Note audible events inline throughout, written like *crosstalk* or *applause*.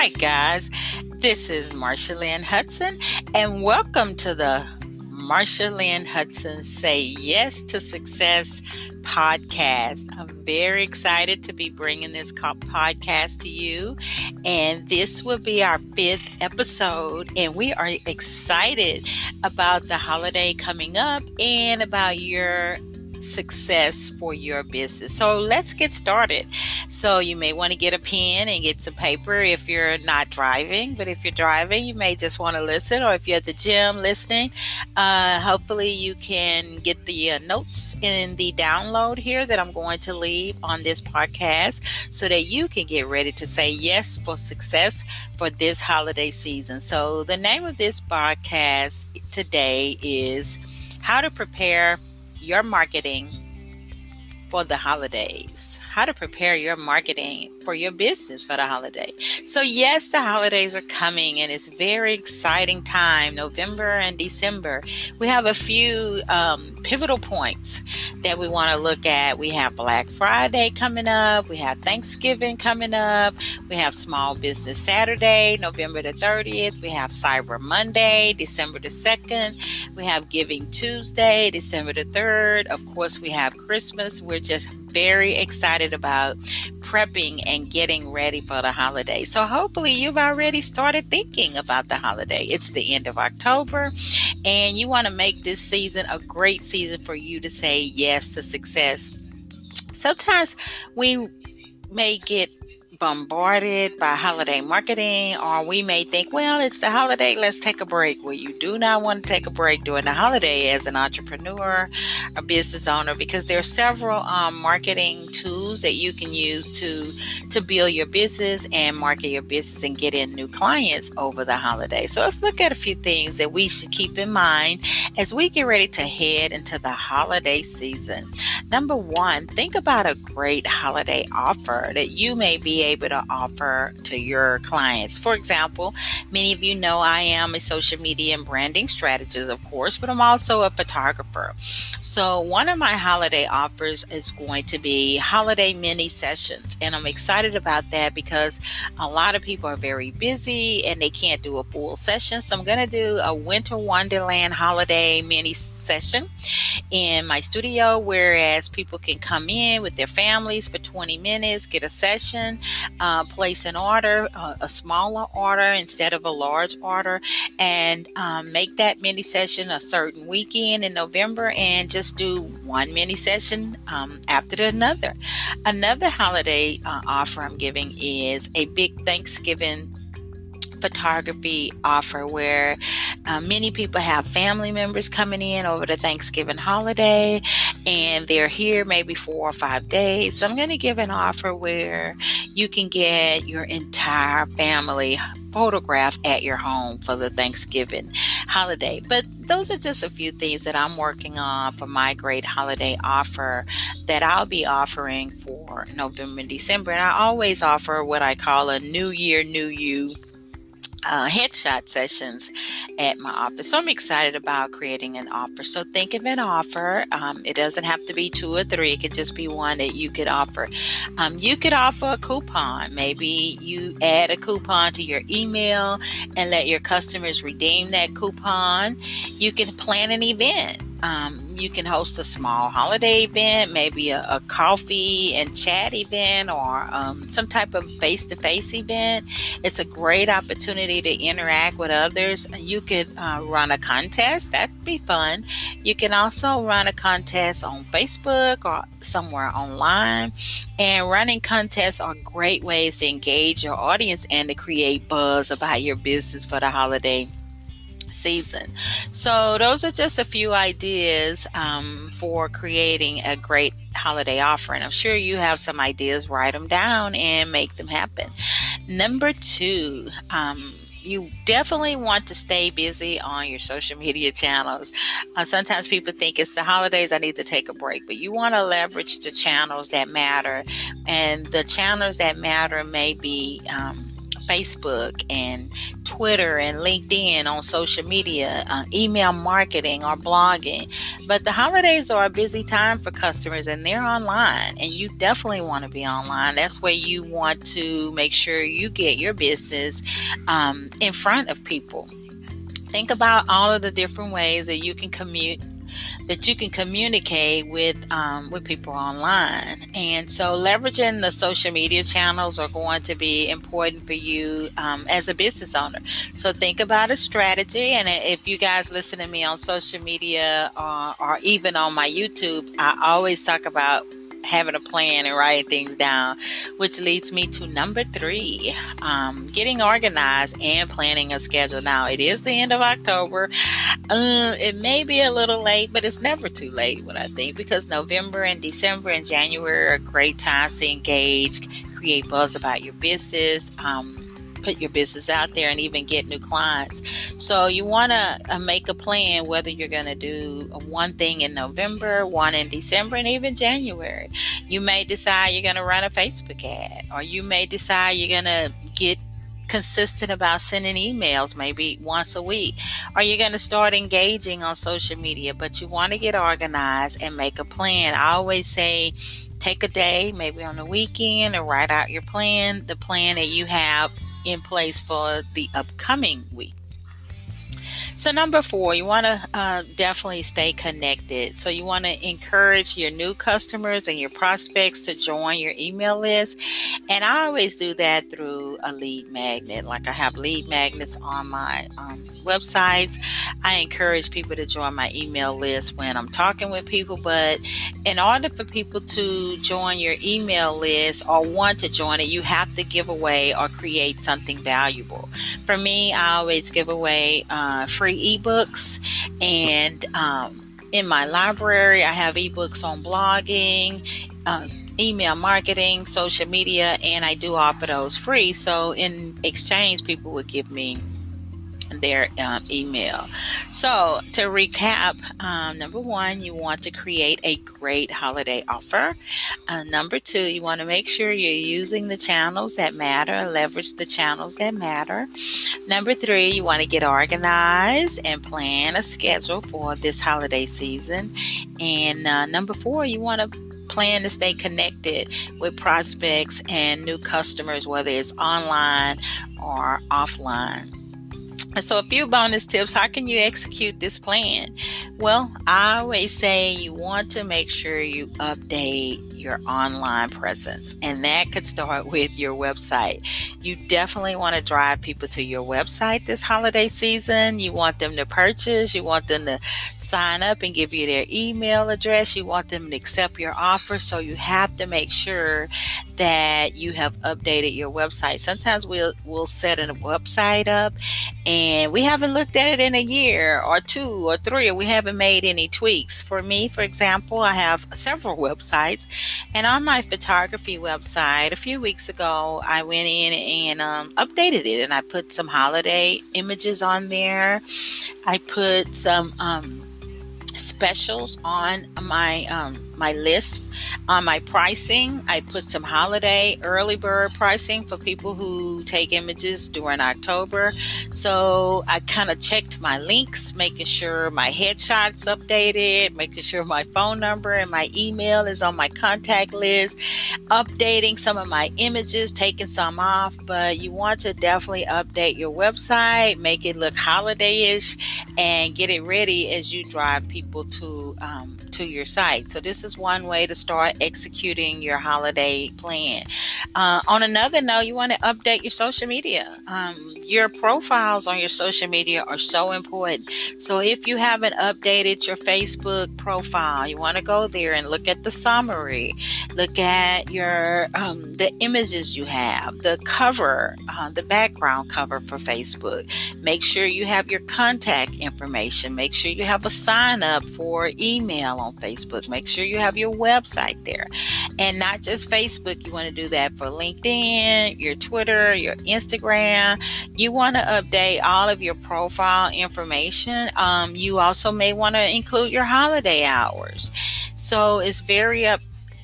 Hi, guys. This is Marsha Lynn Hudson, and welcome to the Marsha Lynn Hudson Say Yes to Success podcast. I'm very excited to be bringing this podcast to you, and this will be our fifth episode. And we are excited about the holiday coming up and about your success for your business. So let's get started. So you may want to get a pen and get some paper if you're not driving, but if you're driving, you may just want to listen, or if you're at the gym listening, uh, hopefully you can get the uh, notes in the download here that I'm going to leave on this podcast so that you can get ready to say yes for success for this holiday season. So the name of this podcast today is how to prepare your marketing for the holidays, how to prepare your marketing for your business for the holiday. So, yes, the holidays are coming and it's very exciting time, November and December. We have a few um, pivotal points that we want to look at. We have Black Friday coming up, we have Thanksgiving coming up, we have Small Business Saturday, November the 30th, we have Cyber Monday, December the 2nd, we have Giving Tuesday, December the 3rd. Of course, we have Christmas. We're just very excited about prepping and getting ready for the holiday. So, hopefully, you've already started thinking about the holiday. It's the end of October, and you want to make this season a great season for you to say yes to success. Sometimes we may get bombarded by holiday marketing, or we may think, well, it's the holiday, let's take a break. Well, you do not want to take a break during the holiday as an entrepreneur, a business owner, because there are several um, marketing tools that you can use to to build your business and market your business and get in new clients over the holiday. So let's look at a few things that we should keep in mind as we get ready to head into the holiday season. Number one, think about a great holiday offer that you may be able to offer to your clients. For example, many of you know I am a social media and branding strategist, of course, but I'm also a photographer. So, one of my holiday offers is going to be holiday mini sessions. And I'm excited about that because a lot of people are very busy and they can't do a full session. So, I'm going to do a winter wonderland holiday mini session in my studio, whereas people can come in with their families for 20 minutes, get a session, uh, place an order, uh, a smaller order instead of a large order, and um, make that mini session a certain weekend in November and just do one mini session um, after another. Another holiday uh, offer I'm giving is a big Thanksgiving photography offer where uh, many people have family members coming in over the Thanksgiving holiday and they're here maybe four or five days. So I'm going to give an offer where you can get your entire family photograph at your home for the Thanksgiving holiday. But those are just a few things that I'm working on for my great holiday offer that I'll be offering for November and December. And I always offer what I call a New Year, New You uh, headshot sessions at my office. So I'm excited about creating an offer. So think of an offer. Um, it doesn't have to be two or three, it could just be one that you could offer. Um, you could offer a coupon. Maybe you add a coupon to your email and let your customers redeem that coupon. You can plan an event um, you can host a small holiday event, maybe a, a coffee and chat event, or um, some type of face to face event. It's a great opportunity to interact with others. You could uh, run a contest, that'd be fun. You can also run a contest on Facebook or somewhere online. And running contests are great ways to engage your audience and to create buzz about your business for the holiday season. So, those are just a few ideas um, for creating a great holiday offer. And I'm sure you have some ideas, write them down and make them happen. Number two, um, you definitely want to stay busy on your social media channels. Uh, sometimes people think it's the holidays, I need to take a break, but you want to leverage the channels that matter. And the channels that matter may be um, Facebook and Twitter and LinkedIn on social media, uh, email marketing or blogging. But the holidays are a busy time for customers and they're online, and you definitely want to be online. That's where you want to make sure you get your business um, in front of people. Think about all of the different ways that you can commute that you can communicate with um, with people online. And so, leveraging the social media channels are going to be important for you um, as a business owner. So, think about a strategy. And if you guys listen to me on social media or, or even on my YouTube, I always talk about having a plan and writing things down, which leads me to number three um, getting organized and planning a schedule. Now, it is the end of October. Uh, it may be a little late, but it's never too late, what I think, because November and December and January are great times to engage, create buzz about your business. Um, put your business out there and even get new clients. So you want to uh, make a plan whether you're going to do one thing in November, one in December, and even January. You may decide you're going to run a Facebook ad, or you may decide you're going to get consistent about sending emails maybe once a week or you're going to start engaging on social media but you want to get organized and make a plan i always say take a day maybe on the weekend and write out your plan the plan that you have in place for the upcoming week. So, number four, you want to uh, definitely stay connected. So, you want to encourage your new customers and your prospects to join your email list. And I always do that through a lead magnet. Like I have lead magnets on my um, websites. I encourage people to join my email list when I'm talking with people. But in order for people to join your email list or want to join it, you have to give away or create something valuable. For me, I always give away uh, free ebooks and um, in my library, I have ebooks on blogging. Uh, email marketing, social media, and I do offer those free. So, in exchange, people would give me their um, email. So, to recap, um, number one, you want to create a great holiday offer. Uh, number two, you want to make sure you're using the channels that matter, leverage the channels that matter. Number three, you want to get organized and plan a schedule for this holiday season. And uh, number four, you want to plan to stay connected with prospects and new customers, whether it's online or offline. So, a few bonus tips how can you execute this plan? Well, I always say you want to make sure you update your online presence, and that could start *laughs* with your website. You definitely want to drive people to your website this holiday season. You want them to purchase, you want them to sign up and give you their email address, you want them to accept your offer. So, you have to make sure that you have updated your website. Sometimes we'll we'll set a website up and we haven't looked at it in a year or two or three, or we haven't made any tweaks. For me, for example, I have several websites, and on my photography website, a few weeks ago, I went in and um, updated it, and I put some holiday images on there. I put some um, specials on my um, my list on my pricing. I put some holiday early bird pricing for people who take images during october. So i kind of checked my links making sure my headshots updated making sure my phone number and my email is on my contact list updating some of my images taking some off. But you want to definitely update your website make it look holiday-ish and get it ready as you drive people to um, to your site so this is is one way to start executing your holiday plan. Uh, on another note, you want to update your social media. Um, your profiles on your social media are so important. So if you haven't updated your Facebook profile, you want to go there and look at the summary, look at your um, the images you have, the cover, uh, the background cover for Facebook. Make sure you have your contact information. Make sure you have a sign up for email on Facebook. Make sure you you have your website there. And not just Facebook, you want to do that for LinkedIn, your Twitter, your Instagram. You want to update all of your profile information. Um, you also may want to include your holiday hours. So it's very up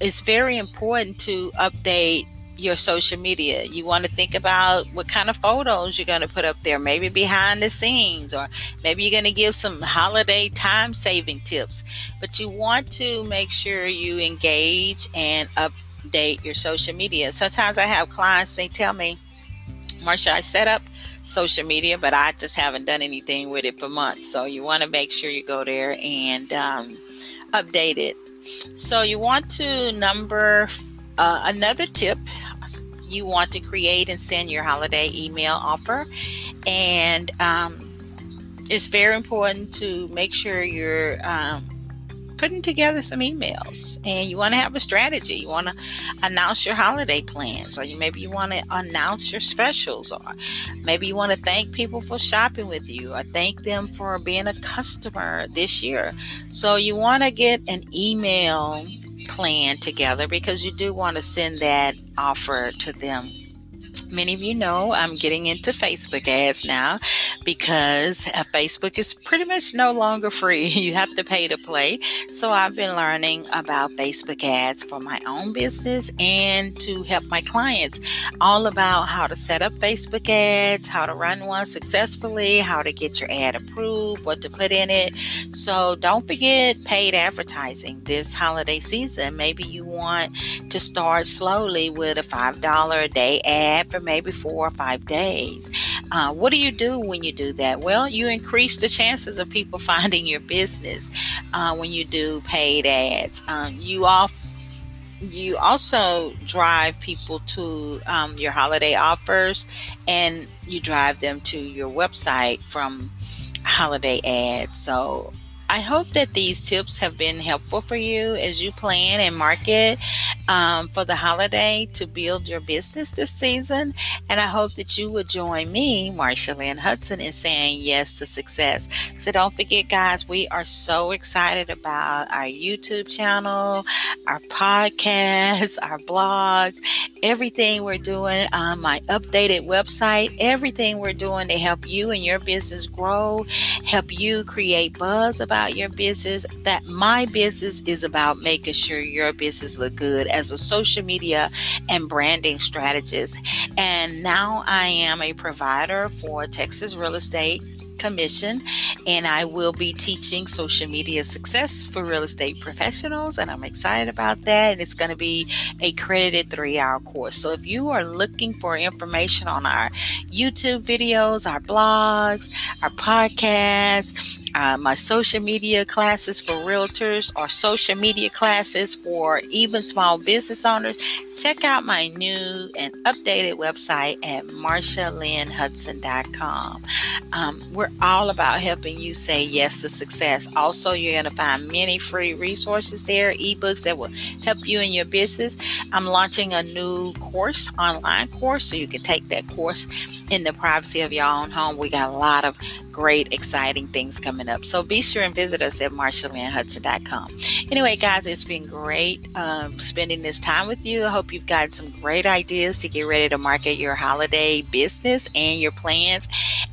it's very important to update your social media. You want to think about what kind of photos you're going to put up there, maybe behind the scenes, or maybe you're going to give some holiday time saving tips. But you want to make sure you engage and update your social media. Sometimes I have clients, they tell me, Marsha, I set up social media, but I just haven't done anything with it for months. So you want to make sure you go there and um, update it. So you want to number uh, another tip. You want to create and send your holiday email offer, and um, it's very important to make sure you're um, putting together some emails and you want to have a strategy. You want to announce your holiday plans, or you maybe you want to announce your specials, or maybe you want to thank people for shopping with you, or thank them for being a customer this year. So you want to get an email plan together because you do want to send that offer to them many of you know I'm getting into Facebook ads now because uh, Facebook is pretty much no longer free. *laughs* You have to pay to play. So I've been learning about Facebook ads for my own business and to help my clients, all about how to set up Facebook ads, how to run one successfully, how to get your ad approved, what to put in it. So don't forget paid advertising this holiday season. Maybe you want to start slowly with a $5 a day ad for maybe four or five days. Uh, what do you do when you do that? Well, you increase the chances of people *laughs* finding your business uh, when you do paid ads. Um, you you also drive people to um, your holiday offers and you drive them to your website from holiday ads. So I hope that these tips have been helpful for you as you plan and market um, for the holiday to build your business this season. And I hope that you will join me, Marsha Lynn Hudson, in saying yes to success. So don't forget, guys, we are so excited about our YouTube channel, our podcast, *laughs* our blogs, everything we're doing, um, my updated website, everything we're doing to help you and your business grow, help you create buzz about about your business, that my business is about making sure your business look good as a social media and branding strategist. And now I am a provider for Texas Real Estate Commission, and I will be teaching social media success for real estate professionals. And I'm excited about that. And it's going to be a credited three hour course. So if you are looking for information on our YouTube videos, our blogs, our podcasts, uh, my social media classes for realtors or social media classes for even small business owners, check out my new and updated website at marshalynnhudson.com. Um, we're all about helping you say yes to success. Also, you're going to find many free resources there, ebooks that will help you in your business. I'm launching a new course, online course, so you can take that course in the privacy of your own home. We got a lot of great, exciting things coming up. So be sure and visit us at marshalynnhudson.com. Anyway, guys, it's been great um, spending this time with you. I hope you've got some great ideas to get ready to market your holiday business and your plans.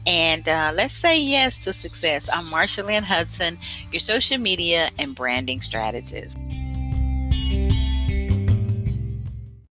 And uh, let's say yes to success. I'm Marsha Lynn Hudson, your social media and branding strategist.